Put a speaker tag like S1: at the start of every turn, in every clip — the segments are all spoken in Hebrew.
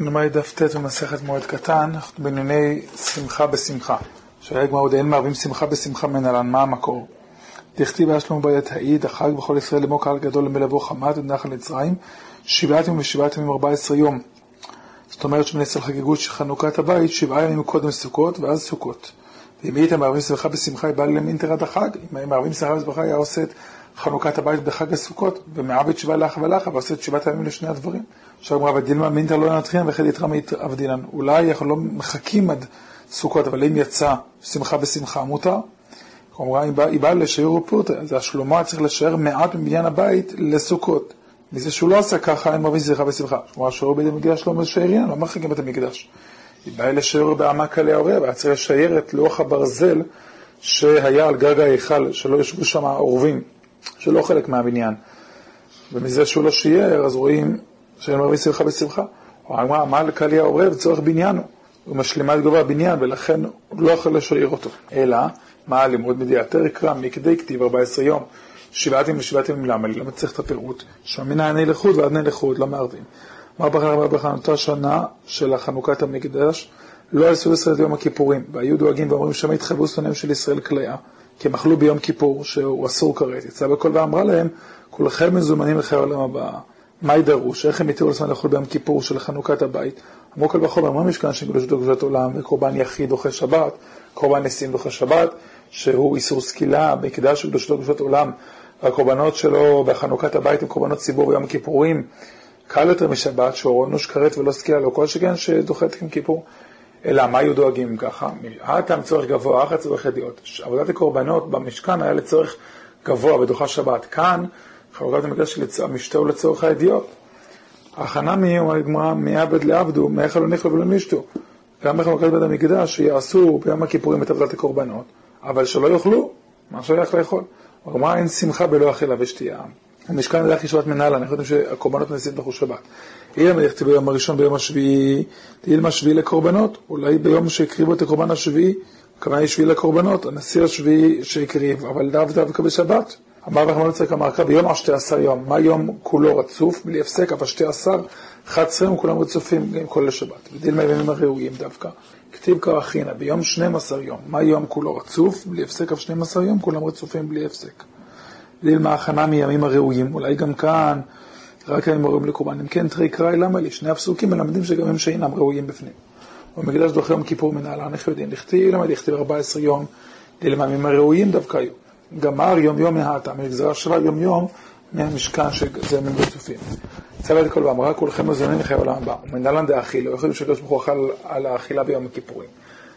S1: נאמר דף ט' במסכת מועד קטן, אנחנו בענייני שמחה בשמחה. שהיה גמר עוד אין מערבים שמחה בשמחה מנהלן, מה המקור? דכתיב היה שלמה בעת העיד, החג בכל ישראל לאמור קהל גדול למלבו חמת ונחל מצרים, שבעת ימים ושבעת ימים ארבע עשרה יום. זאת אומרת שבני ישראל חגגו חנוכת הבית שבעה ימים קודם סוכות ואז סוכות. ואם הייתם מערבים שמחה בשמחה, היא באה למינטר עד החג. אם הייתם מערבים שמחה בשמחה, היה עושה את חנוכת הבית בחג הסוכות, ומעבד שבעה לאחה ולאחה, ועושה את שבעת הימים לשני הדברים. עכשיו אמרה, ודילמה מינטר לא נתחיל, וכן יתרא מעבדינן. אולי אנחנו לא מחכים עד סוכות, אבל אם יצא שמחה בשמחה, מותר. כלומר, היא באה לשער ופורטה, אז השלמה צריך לשער מעט מבניין הבית לסוכות. מזה שהוא לא עשה ככה, אין מבין שמחה בשמחה. כלומר, שעור בית המקדש לא משערין, לא מחכים את המקדש. היא באה לשער בעמק עלי העורב, והיה צריך לשער את לוח הברזל שהיה על גג ההיכל, שלא ישבו שם עורבים, שלא חלק מהבניין. ומזה שהוא לא שיער, אז רואים שמחה בשמחה. הוא אמר, מה לקלי העורב צורך. הוא משלימה את גובה הבניין, ולכן הוא לא יכול לשער אותו. אלא, מה הלימוד מדיעתר קרא מכדי כתיב 14 יום. שבעת ימים ושבעת ימים למה לי? למה צריך את הפירוט? שמין העני לחוד ועד עני לחוד, לא מערבים. אמר בחר בחנותה שנה של חנוכת המקדש, לא עשו ישראל את יום הכיפורים, והיו דואגים ואומרים שם התחייבו שונאים של ישראל כליה, כי הם אכלו ביום כיפור, שהוא אסור כרת. יצא בקול ואמרה להם, כולכם מזומנים לחיי העולם הבא. מה ידרוש? איך הם התירו לעצמם לאכול ביום כיפור של חנוכת הבית? אמרו כל וחומר, מה משכן של קדוש קדושת עולם, וקורבן יחיד דוחה שבת, קורבן נשיאים דוחה שבת, שהוא איסור סקילה, מקדש קדושת קדושת עולם, והקורבנות שלו בחנוכת הבית הם קורבנות ציבור ביום הכיפורים, קל יותר משבת, שהוא אנוש כרת ולא סקילה, לא כל שכן שדוחה את יום כיפור. אלא מה היו דואגים ככה? האטם צורך גבוה, אחת צורך ידיעות. עבודת הקורבנות במשכן היה לצורך גבוה ודוחה שבת. כאן, חלוקת המקדש של המשתה הוא לצורך הידיעות. הכנה מי, אומרת הגמרא, מעבד לעבדו, מאיכל לא נכלו ולא נשתו. גם בחלוקת בית המקדש שיעשו ביום הכיפורים את עבודת הקורבנות, אבל שלא יאכלו, מה שייך לאכול. הגמרא אין שמחה בלא אכילה ושתייה. המשכן מלאך ישועת מנהלה, אנחנו יודעים שהקורבנות נעשים בתוך שבת. אילמה יכתב ביום הראשון, ביום השביעי, אילמה שביעי לקורבנות, אולי ביום שהקריבו את הקורבן השביעי, הכוונה היא שביעי לקורבנות, הנשיא השביעי שהקריב, אבל דו דווקא בשבת. אמר רחמנא ליצחק אמר ביום השתי עשר יום, מה יום כולו רצוף, בלי הפסק, אבל שתי עשר, חד עשרים כולם רצופים, גם כל השבת. ודילמה הימים הראויים דווקא. כתיב קרחינה, ביום 12 יום, מה יום כולו רצוף, בלי הפסק, אבל 12 יום כולם רצופים בלי הפסק. לילמה הכנה מימים הראויים, אולי גם כאן, רק הימים הראויים לקורבן. אם כן, תראי קראי למה לי, שני הפסוקים מלמדים שגם הם שאינם ראויים בפנים. במקדש דוחה יום כיפור מנהלה, אנחנו יודעים, לכתיב, למה לכתיב 14 יום, לילמה הימים הראויים דווקא היו. גמר יום יום מהאטה, מגזרה שווה יום יום מהמשכן שזה ימים רצופים. צוות כל ואמרה, כולכם מזונים לחיי העולם הבא. ומנהלן דאכילו, יכולים שקדוש ברוך הוא אכל על האכילה ביום הכיפורים.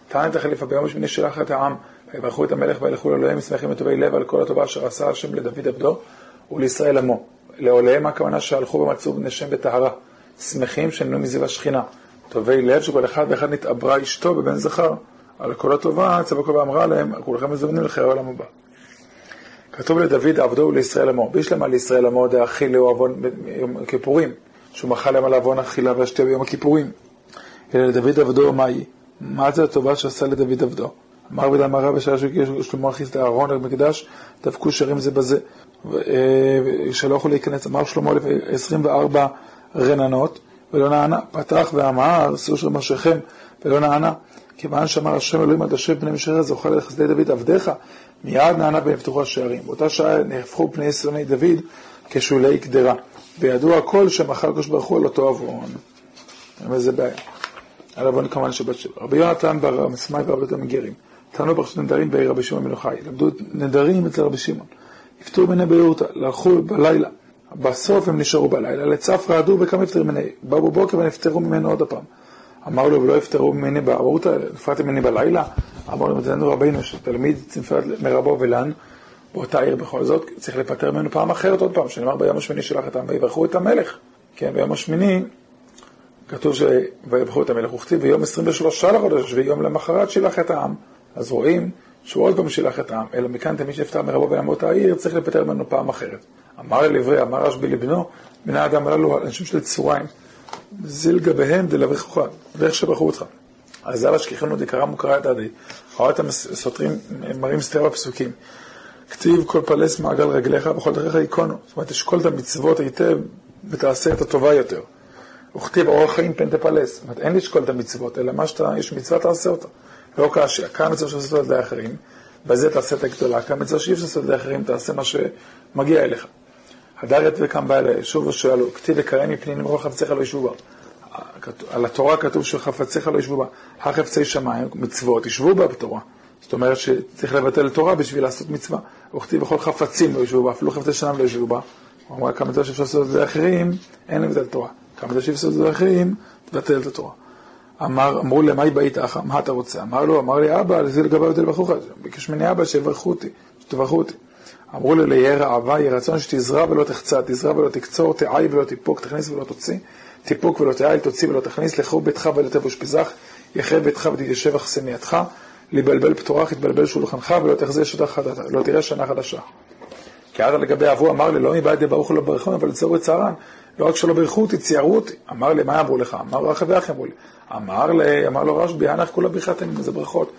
S1: טען את החליפה ביום השמיני שלח את העם, ויברכו את המלך וילכו לאלוהים, שמחים וטובי לב על כל הטובה אשר עשה השם לדוד עבדו ולישראל עמו. לעוליהם הכוונה שהלכו ומצאו בני שם בטהרה, שמחים שננו מזיו השכינה. טובי לב שכל אחד ואחד נתעברה אשתו בבן זכר. על כל הטובה, צבא כל ואמרה להם, כולכם מזומנים לחיי העולם הבא. כתוב לדוד עבדו ולישראל עמו. בישלמה לישראל עמו דאכילו עוון ביום הכיפורים, שהוא מחל להם על עוון אכילה והשתייה ביום הכיפורים. אלא לדוד עבדו מהי? מה זה הטובה שעשה לדוד עבדו? אמר בן אמרה בשעה שהגיע שלמה הכניס לארון למקדש, דפקו שרים זה בזה, שלא יכלו להיכנס. אמר שלמה 24 רננות, ולא נענה. פתח ואמר, שאו של משכם, ולא נענה. כיוון שאמר השם אלוהים עד השם בני משרת זוכה לחסדי דוד עבדיך, מיד נענה ונפתחו השערים. באותה שעה נהפכו פני שונאי דוד כשולי קדרה. וידעו הכל שמחל הקדוש ברוך הוא על אותו עוון. וזה בעיה. על עוון כמובן שבת שבע. רבי יונתן בר מסמאי ועבודת המגרים. טענו פרשת נדרים בעיר רבי שמעון בן יוחאי. למדו נדרים אצל רבי שמעון. הפטרו בני ביורתא, הלכו בלילה. בסוף הם נשארו בלילה, לצף רעדו וכמה הפטרו ממני. באו בבוקר ונפטרו ממנו עוד הפעם. אמר לו, ולא יפטרו ממני בערותא, נפרדתם ממני בלילה? אמר לו, מדענו רבינו, שתלמיד צנפת מרבו ולן, באותה עיר בכל זאת, צריך לפטר ממנו פעם אחרת עוד פעם, שנאמר ביום השמיני שלח את העם ויברכו את המלך. כן, ביום השמיני כתוב שויברכו את המלך, וכתיב ביום 23 לחודש, ויום למחרת שילח את העם. אז רואים שהוא עוד פעם שילח את העם, אלא מכאן תמיד שנפטר מרבו ולן באותה עיר, צריך לפטר ממנו פעם אחרת. אמר אל עברי, אמר רשב"י לבנו, בני האדם הללו אנשים של צוריים. גביהם דלברכך, ואיך שברכו אותך. אז על השכיחנו דקרא מוקרא את עדי. אתם סותרים, מראים סתירה בפסוקים. כתיב כל פלס מעגל רגליך וכל דרכיך ייכונו. זאת אומרת, תשקול את המצוות היטב ותעשה את הטובה יותר. וכתיב אורח חיים פן תפלס. זאת אומרת, אין לשקול את המצוות, אלא מה שאתה, יש מצווה תעשה אותה. לא קשיא, כמה מצוות שעושה אותה לידי אחרים, בזה תעשה את הגדולה, כמה מצוות שאי אפשר לעשות לידי אחרים, תעשה מה שמגיע אליך. הדר ית וקם בא אליי, שוב ושואלו, כתיב וקרא מפני נמרוך חפציך לא ישבו בה. על התורה כתוב שחפציך לא ישבו בה. החפצי שמיים, מצוות, ישבו בה בתורה. זאת אומרת שצריך לבטל תורה בשביל לעשות מצווה. וכתיב בכל חפצים לא ישבו בה, אפילו חפצי שמיים לא ישבו בה. הוא אמר כמה מצוות שאפשר לעשות את זה לאחרים, אין לבטל תורה. כמה מצוות שאפשר לעשות את זה לאחרים, תבטל את התורה. אמר, אמרו למאי באית אחא, מה אתה רוצה? אמר לו, אמר לי אבא, לזה לגבי יותר בחוך, ביקש ממני אבא שיברכו אותי, שתברכו אותי. אמרו לו, ליהיה רעבה, יהיה רצון שתזרע ולא תחצה, תזרע ולא תקצור, תעי ולא תיפוק, תכניס ולא תוציא, תיפוק ולא תעי, תוציא ולא תכניס, לכו ביתך ולא תבוש פזח, יחרב ביתך ותתיישב אכסן ידך, לבלבל פתורך, יתבלבל שולחנך ולא תחזה שנה חדשה, לא תראה שנה חדשה. כי עד לגבי אבו אמר לי, לא מבעד ברוך הוא לא ברכון, אבל צרו את צערן. לא רק שלא ברכו אותי, ציערו אותי. אמר לי, מה אמרו לך? אמר אחי ואחי אמרו לי. אמר לי, אמר לו רשב"י, הנח כולה ברכתם, איזה ברכות.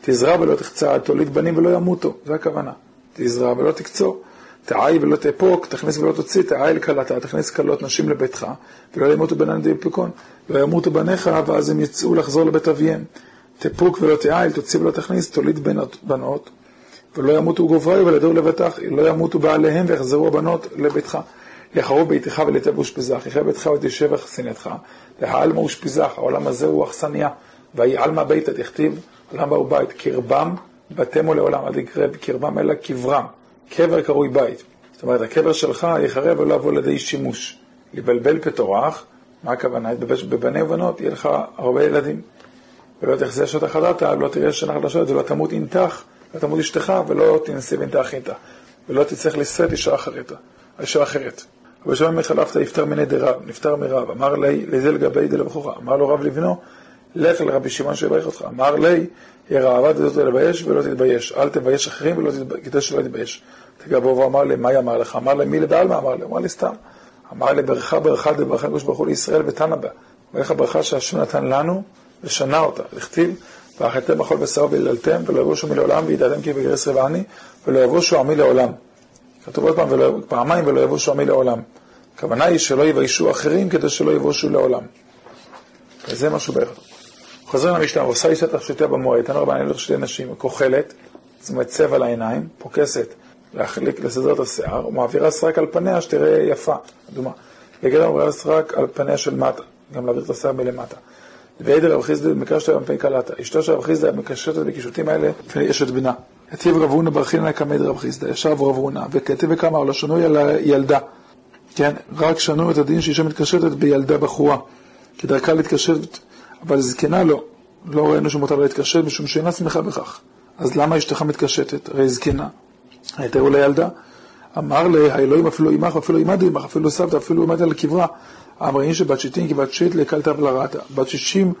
S1: תזרע ולא תחצה, תוליד בנים ולא ימותו, זה הכוונה. תזרע ולא תקצור. תעי ולא תאפוק, תכניס ולא תוציא, תעי לכלתה, תכניס כלות נשים לביתך, ולא ימותו בנן דיפוקון, לא ימותו בניך, ואז הם יצאו לחזור לבית אביהם. תפוק ולא תעי, תוציא ולא תכניס, תוליד בנות, בנות ולא ימותו גוברי ולדור לבטח, לא ימותו בעליהם ויחזרו הבנות לביתך. יחרו ביתך ולתבוש פזח, יחיה ביתך ותשב אכסנתך, להעלמה ושפזח, העולם הזה הוא אכסניה, ויהי עלמא ביתא דכתיב, עולם באו בית, קרבם בתמו לעולם, אל תקרא קרבם אלא קברם, קבר קרוי בית. זאת אומרת, הקבר שלך יחרב ולא יבוא לידי שימוש. לבלבל פתורח, מה הכוונה? בבני ובנות יהיה לך הרבה ילדים. ולא תחזה שעות החדרת, לא תראה שנה חדשות, ולא תמות אינתך, לא תמות אשתך, ולא תנסה בנתך איתה. ולא תצטרך לשאת אישה אחרת. אישה אחרת. אבל שם מחלפת יפטר מני דרב, נפטר מרב, אמר לי, לזה לגבי דלבחוך, אמר לו רב לבנו, לך לרבי שמעון שיברך אותך. אמר לי, ירעבה דזאת לבייש ולא תתבייש, אל תבייש אחרים ולא תתבייש, כדי שלא תתבייש. תגבו ואמר לי, מה אמר לך? אמר לי, מי לבעלמא? אמר לי, אמר לי סתם. אמר לי, ברכה ברכה דברכה הקדוש ברוך הוא לישראל ותנא בה. ואיך הברכה שהשם נתן לנו, ושנה אותה. לכתיב, ואכלתם בכל בשר והיללתם, ולא יבושו מלעולם, וידעתם כי בגרס רבעני, ולא יבושו עמי לעולם. כתוב עוד פעם, פעמיים, ולא יבושו עמי לעולם. הכוונה היא שלא יביישו אחרים כדי שלא יבושו לעולם. וזה משהו בערך. חוזרים למשנה, עושה אישה תכשיטיה במועד, תנו רבן אלך שתי נשים, כוחלת, זאת אומרת צבע לעיניים, פוקסת, להחליק, לסדר את השיער, ומעבירה סרק על פניה שתראה יפה, אדומה. יגד מעבירה סרק על פניה של מטה, גם להעביר את השיער מלמטה. ועדר רב חיסדא מקשטה במפי קלטה. אשתו של רב חיסדא מקשטת בקישוטים האלה לפני אשת בנה. כתיב רב הונא בר חינא כמד רב חיסדא, ישב רב הונא, וכתיב וכמה, לא שנוי על הילדה. כן, רק שנו את הדין שאישה מתקשטת בילדה בחורה, כדרכה להתקשט, אבל זקנה לא. לא ראינו שמותר לה להתקשט, משום שאינה שמחה בכך. אז למה אשתך מתקשטת? הרי זקנה. היתר הוא לילדה. אמר לה, האלוהים אפילו עמך, אפילו עמדו עמך, אפילו סבתא, אפילו עמד על קברה. אמרים שבת שיטין כבת שית לקלתא ולרעתא. בת שישים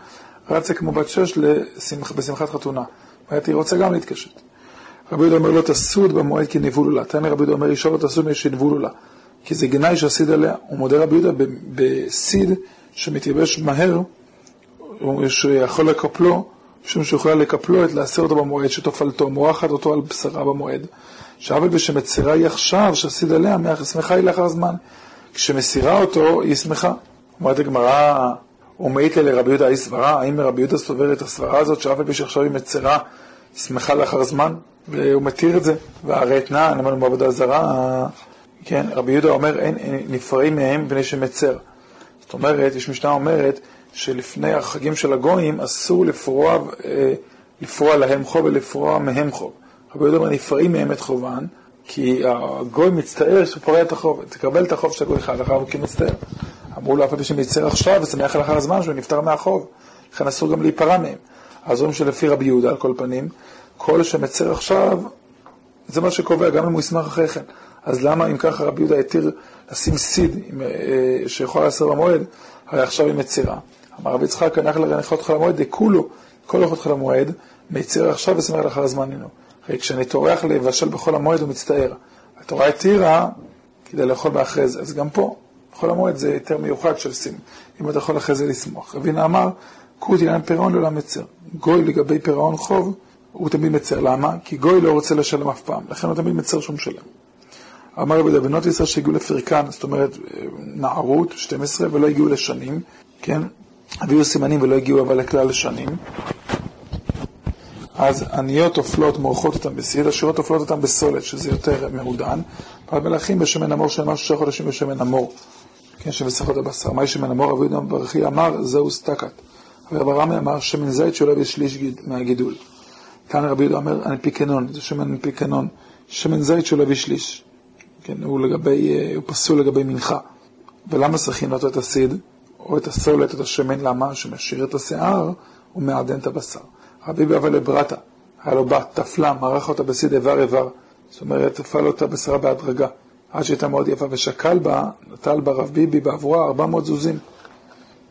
S1: רצה כמו בת שש לשמח, בשמחת חתונה. היא רוצה גם להתקשט. רבי יהודה אומר לא תסוד במועד כי נבולו לה. תנא רבי יהודה אומר אישה לא תסוד משנבולו לה. כי זה גנאי שהסיד עליה. הוא מודה רבי יהודה בסיד שמתייבש מהר, שיכול לקפלו, משום שיכולה לקפלו את לעשר אותו במועד, שתופלתו, מורחת אותו על בשרה במועד. שעבל ושמצרה היא עכשיו, שהסיד עליה, שמחה היא לאחר זמן. כשמסירה אותו, היא שמחה. אומרת הגמרא, ומעיט לרבי יהודה היא סברה, האם רבי יהודה סובר את הסברה הזאת, שאף על פי שעכשיו היא מצרה, שמחה לאחר זמן? והוא מתיר את זה. והרי אתנן, אמרנו בעבודה זרה, כן, רבי יהודה אומר, אין, אין נפרעים מהם בני שמצר. זאת אומרת, יש משנה אומרת, שלפני החגים של הגויים אסור לפרוע, אה, לפרוע להם חוב ולפרוע מהם חוב. רבי יהודה אומר, נפרעים מהם את חובן, כי הגוי מצטער שהוא פורע את החוב, תקבל את החוב של הגוי אחד, אחר כי מצטער. אמרו לו, אף פי שמצטער עכשיו, ושמח לאחר הזמן שהוא נפטר מהחוב, לכן אסור גם להיפרע מהם. אז אומרים שלפי רבי יהודה, על כל פנים, כל שמצר עכשיו, זה מה שקובע, גם אם הוא ישמח אחרי כן. אז למה אם ככה רבי יהודה התיר לשים סיד אה, שיכול לעשות במועד, הרי עכשיו היא מצרה. אמר רבי יצחק, הנח לרנך אותך למועד, דכולו, כל אותך למועד, מצר עכשיו ושמח לאחר הזמן אינו. הרי כשאני טורח לבשל בחול המועד הוא מצטער. התורה התירה כדי לאכול באחרי זה, אז גם פה, בחול המועד זה יותר מיוחד של שים, אם אתה יכול אחרי זה לשמוח. רבינה אמר, קחו את עניין פירעון לעולם מצר. גוי לגבי פירעון חוב, הוא תמיד מצר. למה? כי גוי לא רוצה לשלם אף פעם, לכן הוא תמיד מצר שהוא משלם. אמר רבי בנות ישראל שהגיעו לפרקן, זאת אומרת נערות, 12, ולא הגיעו לשנים, כן? הביאו סימנים ולא הגיעו אבל לכלל לשנים. אז עניות אופלות מורחות אותם בסיד, עשירות אופלות אותם בסולת, שזה יותר מעודן. אבל מלאכים בשמן המור של משהו שישה חודשים בשמן המור, כן, שמסכות הבשר. מה יש שמן המור? רבי יהודה ברכי אמר, זהו סטקת. רבי אברהם אמר, שמן זית שעולה בשליש מהגידול. כאן רבי יהודה אומר, הנפיקנון, זה שמן הנפיקנון. שמן זית שעולה בשליש. כן, הוא לגבי, אה, הוא פסול לגבי מנחה. ולמה צריכים לעשות את הסיד, או את הסולת, את השמן, למה? שמשאיר את השיער ומעדן את הבשר. רבי באבא לברטה, היה לו בת, תפלה, מרח אותה בסיד איבר איבר. זאת אומרת, תפל אותה בשרה בהדרגה. עד שהייתה מאוד יפה, ושקל בה, נטל בה רב ביבי בעבורה 400 זוזים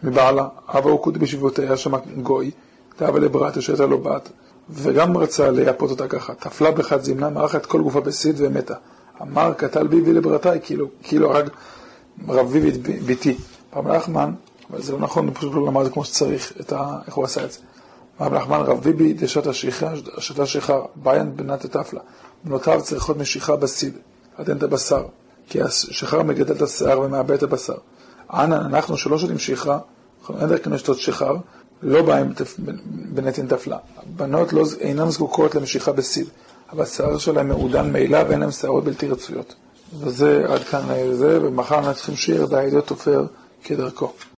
S1: מבעלה. אבא הוא קוד בשבותיה, היה שם גוי, תאווה לברטה שהייתה לו בת, וגם רצה לייפות אותה ככה. תפלה בחד זמנה, מרח את כל גופה בסיד ומתה. אמר, קטל ביבי לברטאי, כאילו, כאילו הרג רב ביבי ביתי. פעם נחמן, אבל זה לא נכון, הוא פשוט לא למד כמו שצריך, ה... איך הוא עשה את זה. רב נחמן רב ביבי דשת השתה שיכר, ביין בנת תפלה. בנותיו צריכות משיכה בסיד, עדן את הבשר, כי השיכר מגדל את השיער ומאבד את הבשר. אנא, אנחנו שלא שותים שיכרה, אין דרכנו לשתות שיכר, לא באים בנתין תפלה. בנות לא, אינן זקוקות למשיכה בסיד, אבל השיער שלהם מעודן מעילה ואין להם שערות בלתי רצויות. וזה עד כאן זה, ומחר אנחנו צריכים שיר, די, תופר כדרכו.